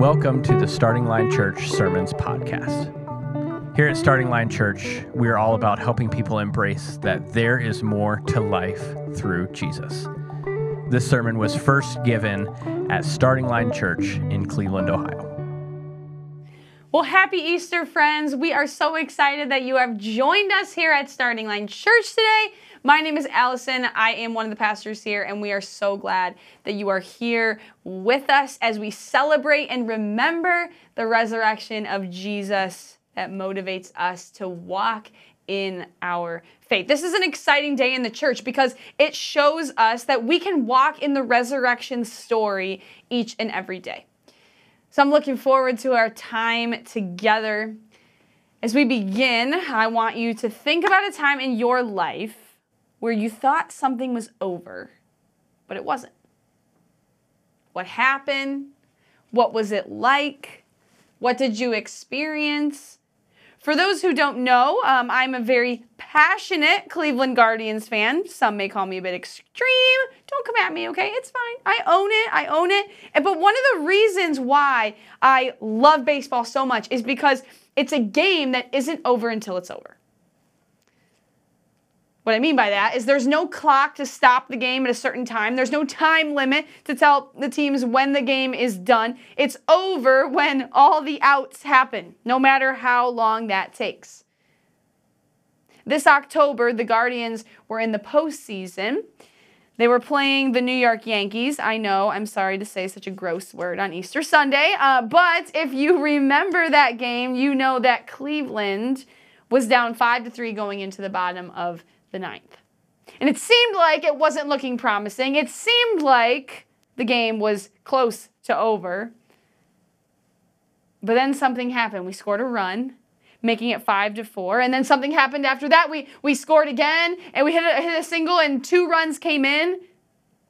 Welcome to the Starting Line Church Sermons Podcast. Here at Starting Line Church, we are all about helping people embrace that there is more to life through Jesus. This sermon was first given at Starting Line Church in Cleveland, Ohio. Well, happy Easter, friends. We are so excited that you have joined us here at Starting Line Church today. My name is Allison. I am one of the pastors here, and we are so glad that you are here with us as we celebrate and remember the resurrection of Jesus that motivates us to walk in our faith. This is an exciting day in the church because it shows us that we can walk in the resurrection story each and every day. So I'm looking forward to our time together. As we begin, I want you to think about a time in your life where you thought something was over, but it wasn't. What happened? What was it like? What did you experience? For those who don't know, um, I'm a very passionate Cleveland Guardians fan. Some may call me a bit extreme. Don't come at me, okay? It's fine. I own it. I own it. But one of the reasons why I love baseball so much is because it's a game that isn't over until it's over. What I mean by that is there's no clock to stop the game at a certain time. There's no time limit to tell the teams when the game is done. It's over when all the outs happen, no matter how long that takes. This October, the Guardians were in the postseason. They were playing the New York Yankees. I know, I'm sorry to say such a gross word on Easter Sunday, uh, but if you remember that game, you know that Cleveland was down 5 to 3 going into the bottom of the ninth. And it seemed like it wasn't looking promising. It seemed like the game was close to over. But then something happened. We scored a run, making it five to four. And then something happened after that. We, we scored again and we hit a, hit a single, and two runs came in.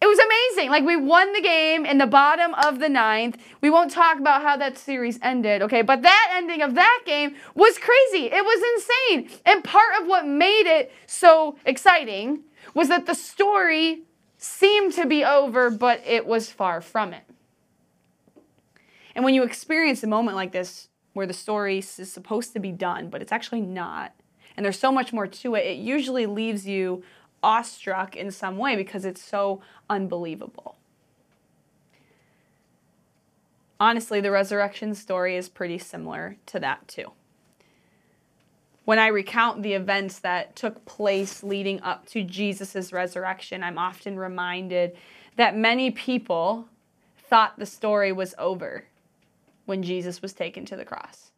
It was amazing. Like we won the game in the bottom of the ninth. We won't talk about how that series ended, okay? But that ending of that game was crazy. It was insane. And part of what made it so exciting was that the story seemed to be over, but it was far from it. And when you experience a moment like this, where the story is supposed to be done, but it's actually not, and there's so much more to it, it usually leaves you awestruck in some way because it's so unbelievable. Honestly, the resurrection story is pretty similar to that too. When I recount the events that took place leading up to Jesus' resurrection, I'm often reminded that many people thought the story was over when Jesus was taken to the cross.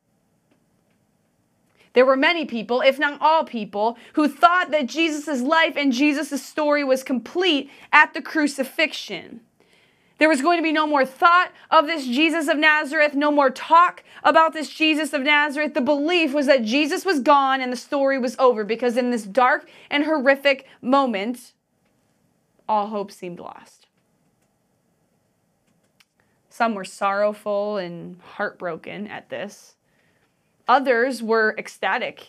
There were many people, if not all people, who thought that Jesus' life and Jesus' story was complete at the crucifixion. There was going to be no more thought of this Jesus of Nazareth, no more talk about this Jesus of Nazareth. The belief was that Jesus was gone and the story was over because in this dark and horrific moment, all hope seemed lost. Some were sorrowful and heartbroken at this. Others were ecstatic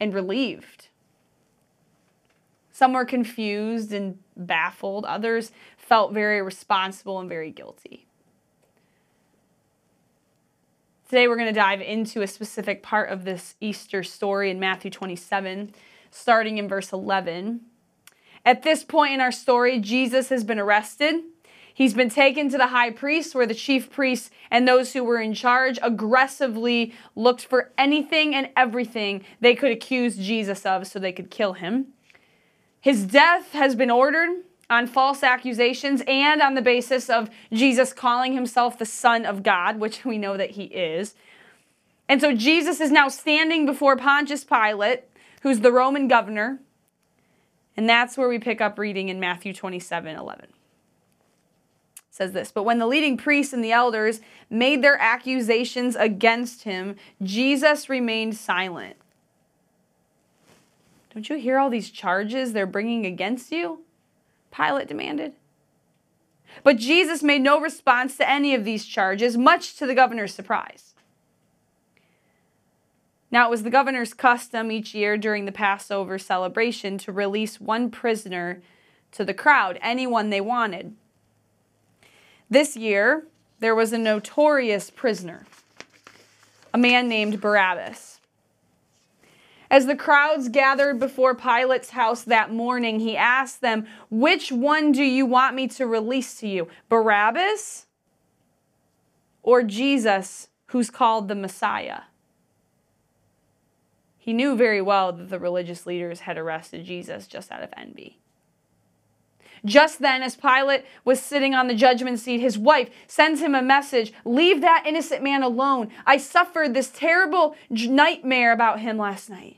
and relieved. Some were confused and baffled. Others felt very responsible and very guilty. Today, we're going to dive into a specific part of this Easter story in Matthew 27, starting in verse 11. At this point in our story, Jesus has been arrested He's been taken to the high priest, where the chief priests and those who were in charge aggressively looked for anything and everything they could accuse Jesus of so they could kill him. His death has been ordered on false accusations and on the basis of Jesus calling himself the Son of God, which we know that he is. And so Jesus is now standing before Pontius Pilate, who's the Roman governor. And that's where we pick up reading in Matthew 27 11 says this But when the leading priests and the elders made their accusations against him, Jesus remained silent. Don't you hear all these charges they're bringing against you? Pilate demanded. But Jesus made no response to any of these charges, much to the governor's surprise. Now, it was the governor's custom each year during the Passover celebration to release one prisoner to the crowd, anyone they wanted. This year, there was a notorious prisoner, a man named Barabbas. As the crowds gathered before Pilate's house that morning, he asked them, Which one do you want me to release to you, Barabbas or Jesus, who's called the Messiah? He knew very well that the religious leaders had arrested Jesus just out of envy. Just then, as Pilate was sitting on the judgment seat, his wife sends him a message Leave that innocent man alone. I suffered this terrible nightmare about him last night.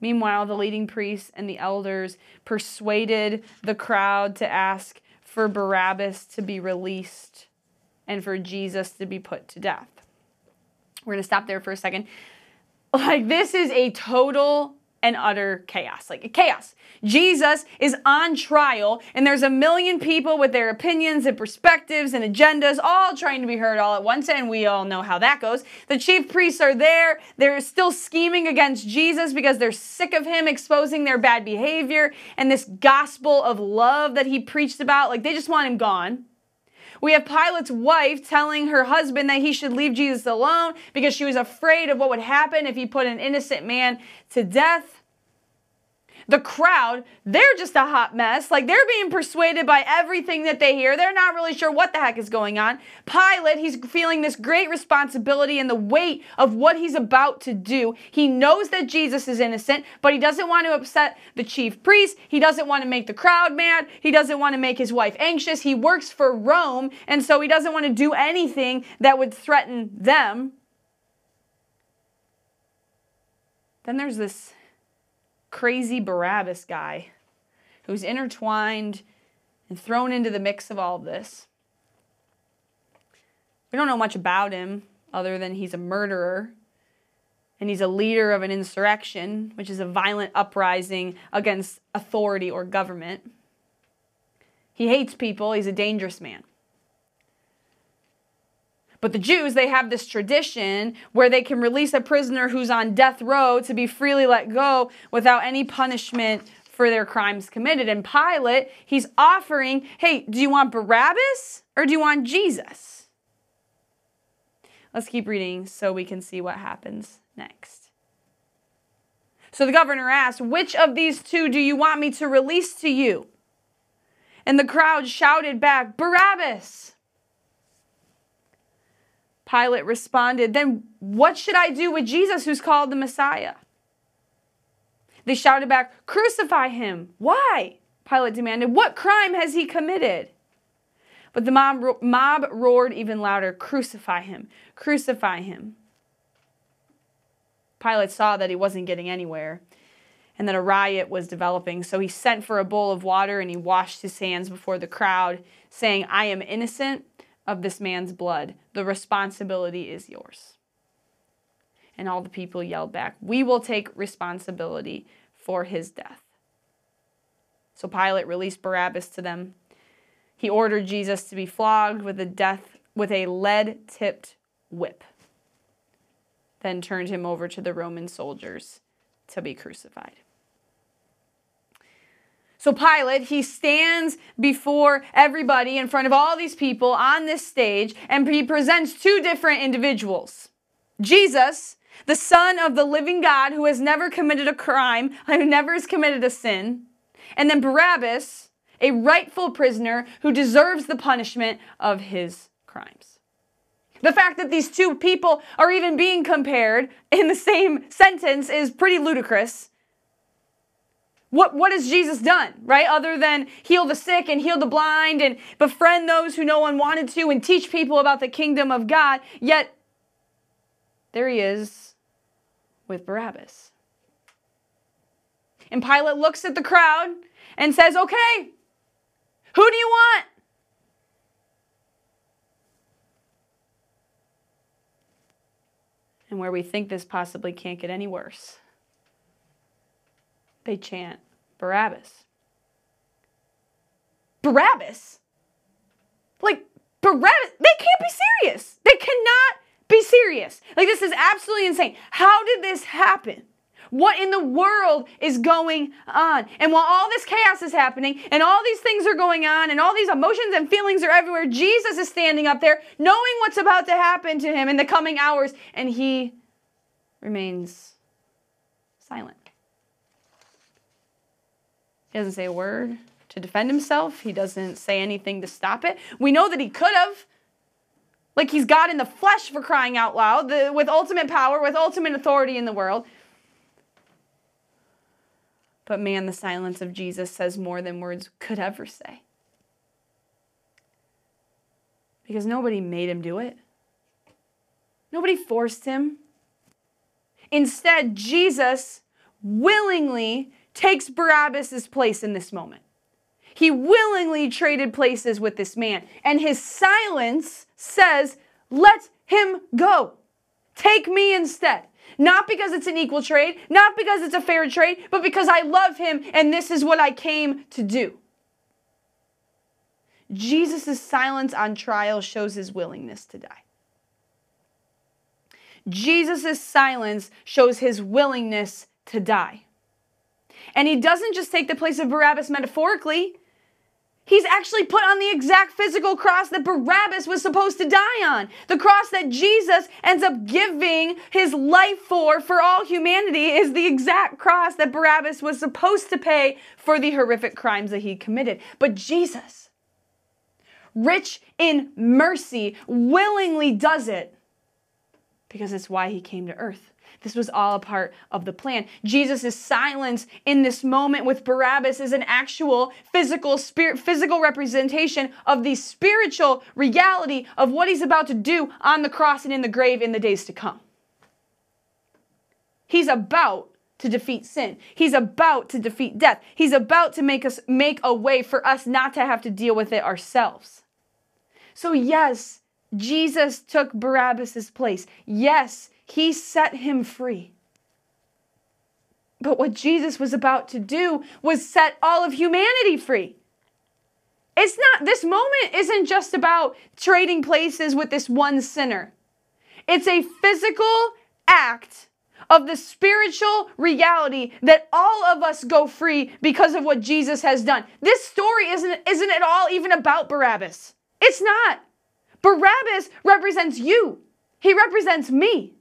Meanwhile, the leading priests and the elders persuaded the crowd to ask for Barabbas to be released and for Jesus to be put to death. We're going to stop there for a second. Like, this is a total and utter chaos. Like chaos. Jesus is on trial, and there's a million people with their opinions and perspectives and agendas all trying to be heard all at once, and we all know how that goes. The chief priests are there. They're still scheming against Jesus because they're sick of him exposing their bad behavior and this gospel of love that he preached about. Like they just want him gone. We have Pilate's wife telling her husband that he should leave Jesus alone because she was afraid of what would happen if he put an innocent man to death. The crowd, they're just a hot mess. Like they're being persuaded by everything that they hear. They're not really sure what the heck is going on. Pilate, he's feeling this great responsibility and the weight of what he's about to do. He knows that Jesus is innocent, but he doesn't want to upset the chief priest. He doesn't want to make the crowd mad. He doesn't want to make his wife anxious. He works for Rome, and so he doesn't want to do anything that would threaten them. Then there's this crazy Barabbas guy who's intertwined and thrown into the mix of all of this. We don't know much about him other than he's a murderer and he's a leader of an insurrection, which is a violent uprising against authority or government. He hates people, he's a dangerous man. But the Jews, they have this tradition where they can release a prisoner who's on death row to be freely let go without any punishment for their crimes committed. And Pilate, he's offering, hey, do you want Barabbas or do you want Jesus? Let's keep reading so we can see what happens next. So the governor asked, Which of these two do you want me to release to you? And the crowd shouted back, Barabbas. Pilate responded, Then what should I do with Jesus, who's called the Messiah? They shouted back, Crucify him. Why? Pilate demanded, What crime has he committed? But the mob, mob roared even louder, Crucify him, crucify him. Pilate saw that he wasn't getting anywhere and that a riot was developing, so he sent for a bowl of water and he washed his hands before the crowd, saying, I am innocent of this man's blood. The responsibility is yours. And all the people yelled back, We will take responsibility for his death. So Pilate released Barabbas to them. He ordered Jesus to be flogged with a death with a lead-tipped whip. Then turned him over to the Roman soldiers to be crucified. So Pilate, he stands before everybody in front of all these people on this stage and he presents two different individuals. Jesus, the son of the living God who has never committed a crime, and who never has committed a sin, and then Barabbas, a rightful prisoner who deserves the punishment of his crimes. The fact that these two people are even being compared in the same sentence is pretty ludicrous. What, what has Jesus done, right? Other than heal the sick and heal the blind and befriend those who no one wanted to and teach people about the kingdom of God. Yet, there he is with Barabbas. And Pilate looks at the crowd and says, Okay, who do you want? And where we think this possibly can't get any worse they chant Barabbas. Barabbas? Like, Barabbas? They can't be serious. They cannot be serious. Like, this is absolutely insane. How did this happen? What in the world is going on? And while all this chaos is happening and all these things are going on and all these emotions and feelings are everywhere, Jesus is standing up there knowing what's about to happen to him in the coming hours, and he remains silent. He doesn't say a word to defend himself. He doesn't say anything to stop it. We know that he could have. Like he's God in the flesh for crying out loud, the, with ultimate power, with ultimate authority in the world. But man, the silence of Jesus says more than words could ever say. Because nobody made him do it, nobody forced him. Instead, Jesus willingly takes Barabbas' place in this moment. He willingly traded places with this man, and his silence says, Let him go. Take me instead. Not because it's an equal trade, not because it's a fair trade, but because I love him and this is what I came to do. Jesus' silence on trial shows his willingness to die. Jesus' silence shows his willingness to die. And he doesn't just take the place of Barabbas metaphorically, He's actually put on the exact physical cross that Barabbas was supposed to die on. The cross that Jesus ends up giving his life for, for all humanity, is the exact cross that Barabbas was supposed to pay for the horrific crimes that he committed. But Jesus, rich in mercy, willingly does it because it's why he came to earth. This was all a part of the plan. Jesus' silence in this moment with Barabbas is an actual physical spirit physical representation of the spiritual reality of what he's about to do on the cross and in the grave in the days to come. He's about to defeat sin. He's about to defeat death. He's about to make us make a way for us not to have to deal with it ourselves. So yes, Jesus took Barabbas' place. Yes, he set him free. But what Jesus was about to do was set all of humanity free. It's not, this moment isn't just about trading places with this one sinner. It's a physical act of the spiritual reality that all of us go free because of what Jesus has done. This story isn't, isn't at all even about Barabbas. It's not. Barabbas represents you, he represents me.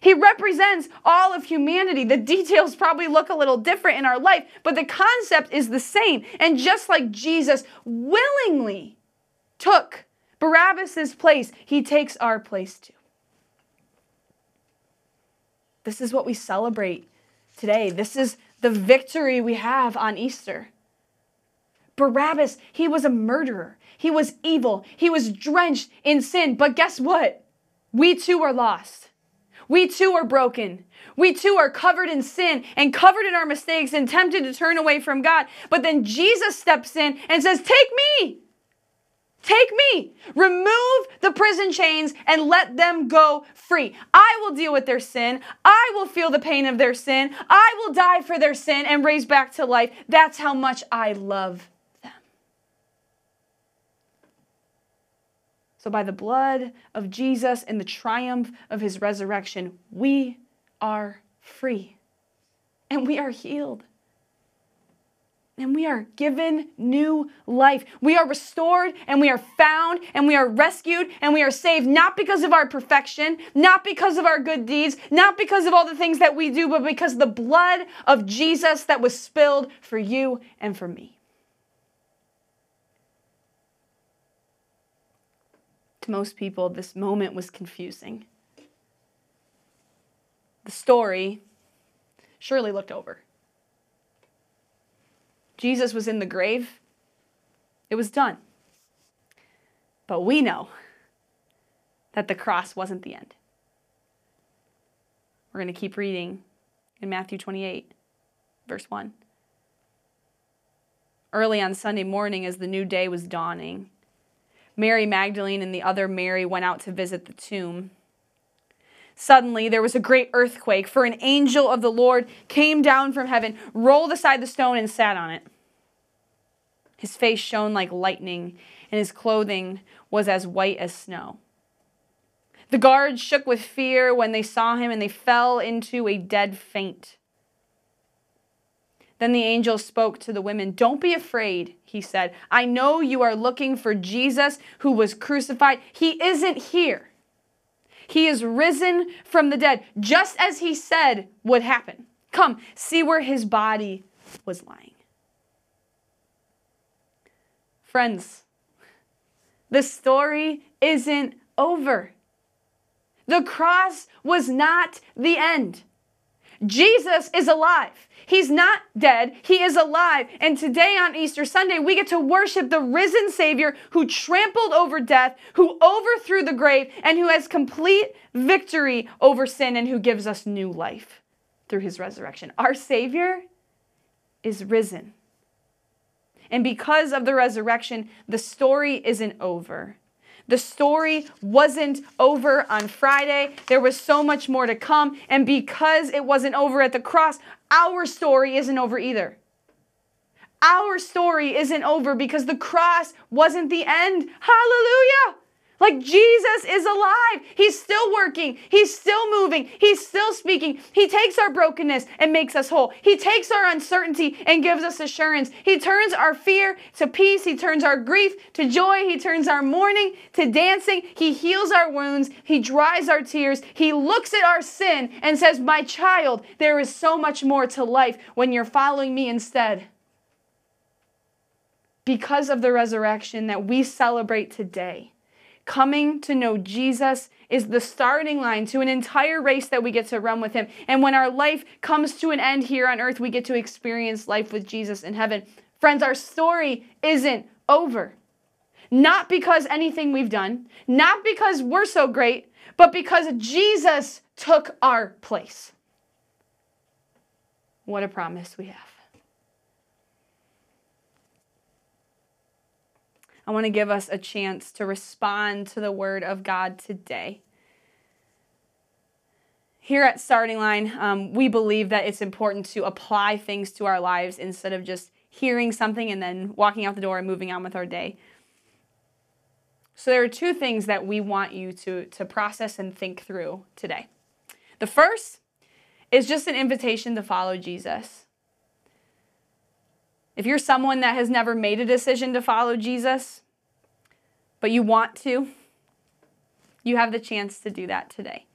He represents all of humanity. The details probably look a little different in our life, but the concept is the same. And just like Jesus willingly took Barabbas's place, he takes our place too. This is what we celebrate today. This is the victory we have on Easter. Barabbas, he was a murderer. He was evil. He was drenched in sin. But guess what? We too are lost. We too are broken. We too are covered in sin and covered in our mistakes and tempted to turn away from God. But then Jesus steps in and says, Take me. Take me. Remove the prison chains and let them go free. I will deal with their sin. I will feel the pain of their sin. I will die for their sin and raise back to life. That's how much I love So, by the blood of Jesus and the triumph of his resurrection, we are free and we are healed. And we are given new life. We are restored and we are found and we are rescued and we are saved, not because of our perfection, not because of our good deeds, not because of all the things that we do, but because the blood of Jesus that was spilled for you and for me. Most people, this moment was confusing. The story surely looked over. Jesus was in the grave, it was done. But we know that the cross wasn't the end. We're going to keep reading in Matthew 28, verse 1. Early on Sunday morning, as the new day was dawning, Mary Magdalene and the other Mary went out to visit the tomb. Suddenly, there was a great earthquake, for an angel of the Lord came down from heaven, rolled aside the stone, and sat on it. His face shone like lightning, and his clothing was as white as snow. The guards shook with fear when they saw him, and they fell into a dead faint. Then the angel spoke to the women. Don't be afraid, he said. I know you are looking for Jesus who was crucified. He isn't here. He is risen from the dead, just as he said would happen. Come, see where his body was lying. Friends, the story isn't over. The cross was not the end. Jesus is alive. He's not dead. He is alive. And today on Easter Sunday, we get to worship the risen Savior who trampled over death, who overthrew the grave, and who has complete victory over sin and who gives us new life through his resurrection. Our Savior is risen. And because of the resurrection, the story isn't over. The story wasn't over on Friday. There was so much more to come. And because it wasn't over at the cross, our story isn't over either. Our story isn't over because the cross wasn't the end. Hallelujah! Like Jesus is alive. He's still working. He's still moving. He's still speaking. He takes our brokenness and makes us whole. He takes our uncertainty and gives us assurance. He turns our fear to peace. He turns our grief to joy. He turns our mourning to dancing. He heals our wounds. He dries our tears. He looks at our sin and says, My child, there is so much more to life when you're following me instead. Because of the resurrection that we celebrate today Coming to know Jesus is the starting line to an entire race that we get to run with Him. And when our life comes to an end here on earth, we get to experience life with Jesus in heaven. Friends, our story isn't over. Not because anything we've done, not because we're so great, but because Jesus took our place. What a promise we have. I want to give us a chance to respond to the word of God today. Here at Starting Line, um, we believe that it's important to apply things to our lives instead of just hearing something and then walking out the door and moving on with our day. So, there are two things that we want you to, to process and think through today. The first is just an invitation to follow Jesus. If you're someone that has never made a decision to follow Jesus, but you want to, you have the chance to do that today.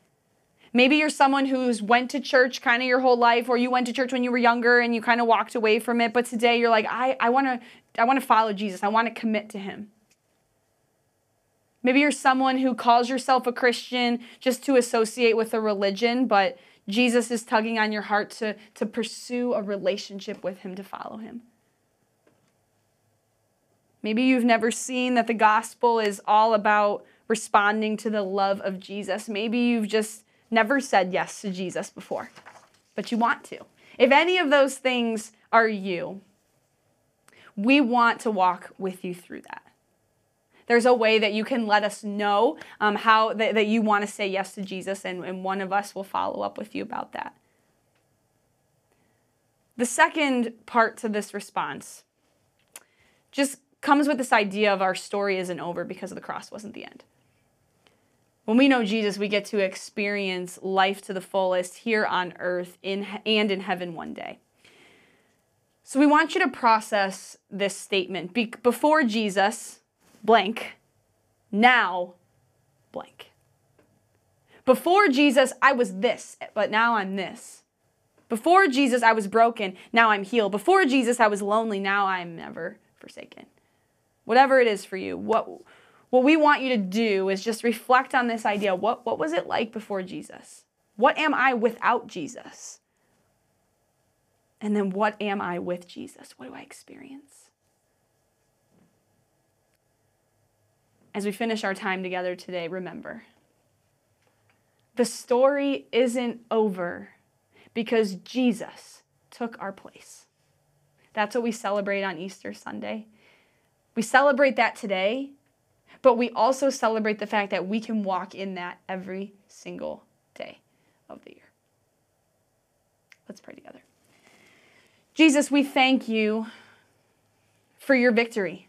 Maybe you're someone who's went to church kind of your whole life, or you went to church when you were younger and you kind of walked away from it, but today you're like, I, I want to I want to follow Jesus. I want to commit to him. Maybe you're someone who calls yourself a Christian just to associate with a religion, but Jesus is tugging on your heart to, to pursue a relationship with him, to follow him. Maybe you've never seen that the gospel is all about responding to the love of Jesus. Maybe you've just never said yes to Jesus before, but you want to. If any of those things are you, we want to walk with you through that. There's a way that you can let us know um, how that, that you want to say yes to Jesus, and, and one of us will follow up with you about that. The second part to this response just comes with this idea of our story isn't over because of the cross wasn't the end. When we know Jesus, we get to experience life to the fullest here on earth in, and in heaven one day. So we want you to process this statement. Be- before Jesus, blank, now, blank. Before Jesus, I was this, but now I'm this. Before Jesus, I was broken, now I'm healed. Before Jesus, I was lonely, now I'm never forsaken whatever it is for you. What, what we want you to do is just reflect on this idea. What, what was it like before Jesus? What am I without Jesus? And then what am I with Jesus? What do I experience? As we finish our time together today, remember the story isn't over because Jesus took our place. That's what we celebrate on Easter Sunday. We celebrate that today, but we also celebrate the fact that we can walk in that every single day of the year. Let's pray together. Jesus, we thank you for your victory.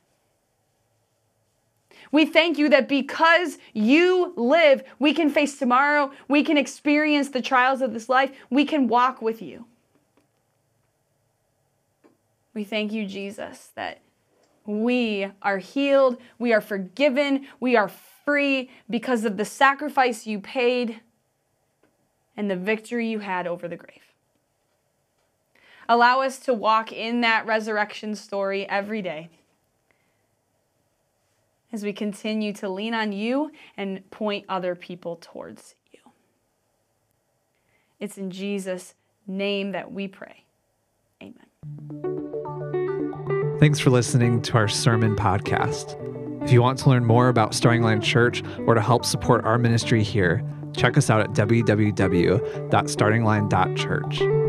We thank you that because you live, we can face tomorrow, we can experience the trials of this life, we can walk with you. We thank you, Jesus, that we are healed, we are forgiven, we are free because of the sacrifice you paid and the victory you had over the grave. Allow us to walk in that resurrection story every day as we continue to lean on you and point other people towards you. It's in Jesus' name that we pray. Amen. Thanks for listening to our sermon podcast. If you want to learn more about Starting Line Church or to help support our ministry here, check us out at www.startingline.church.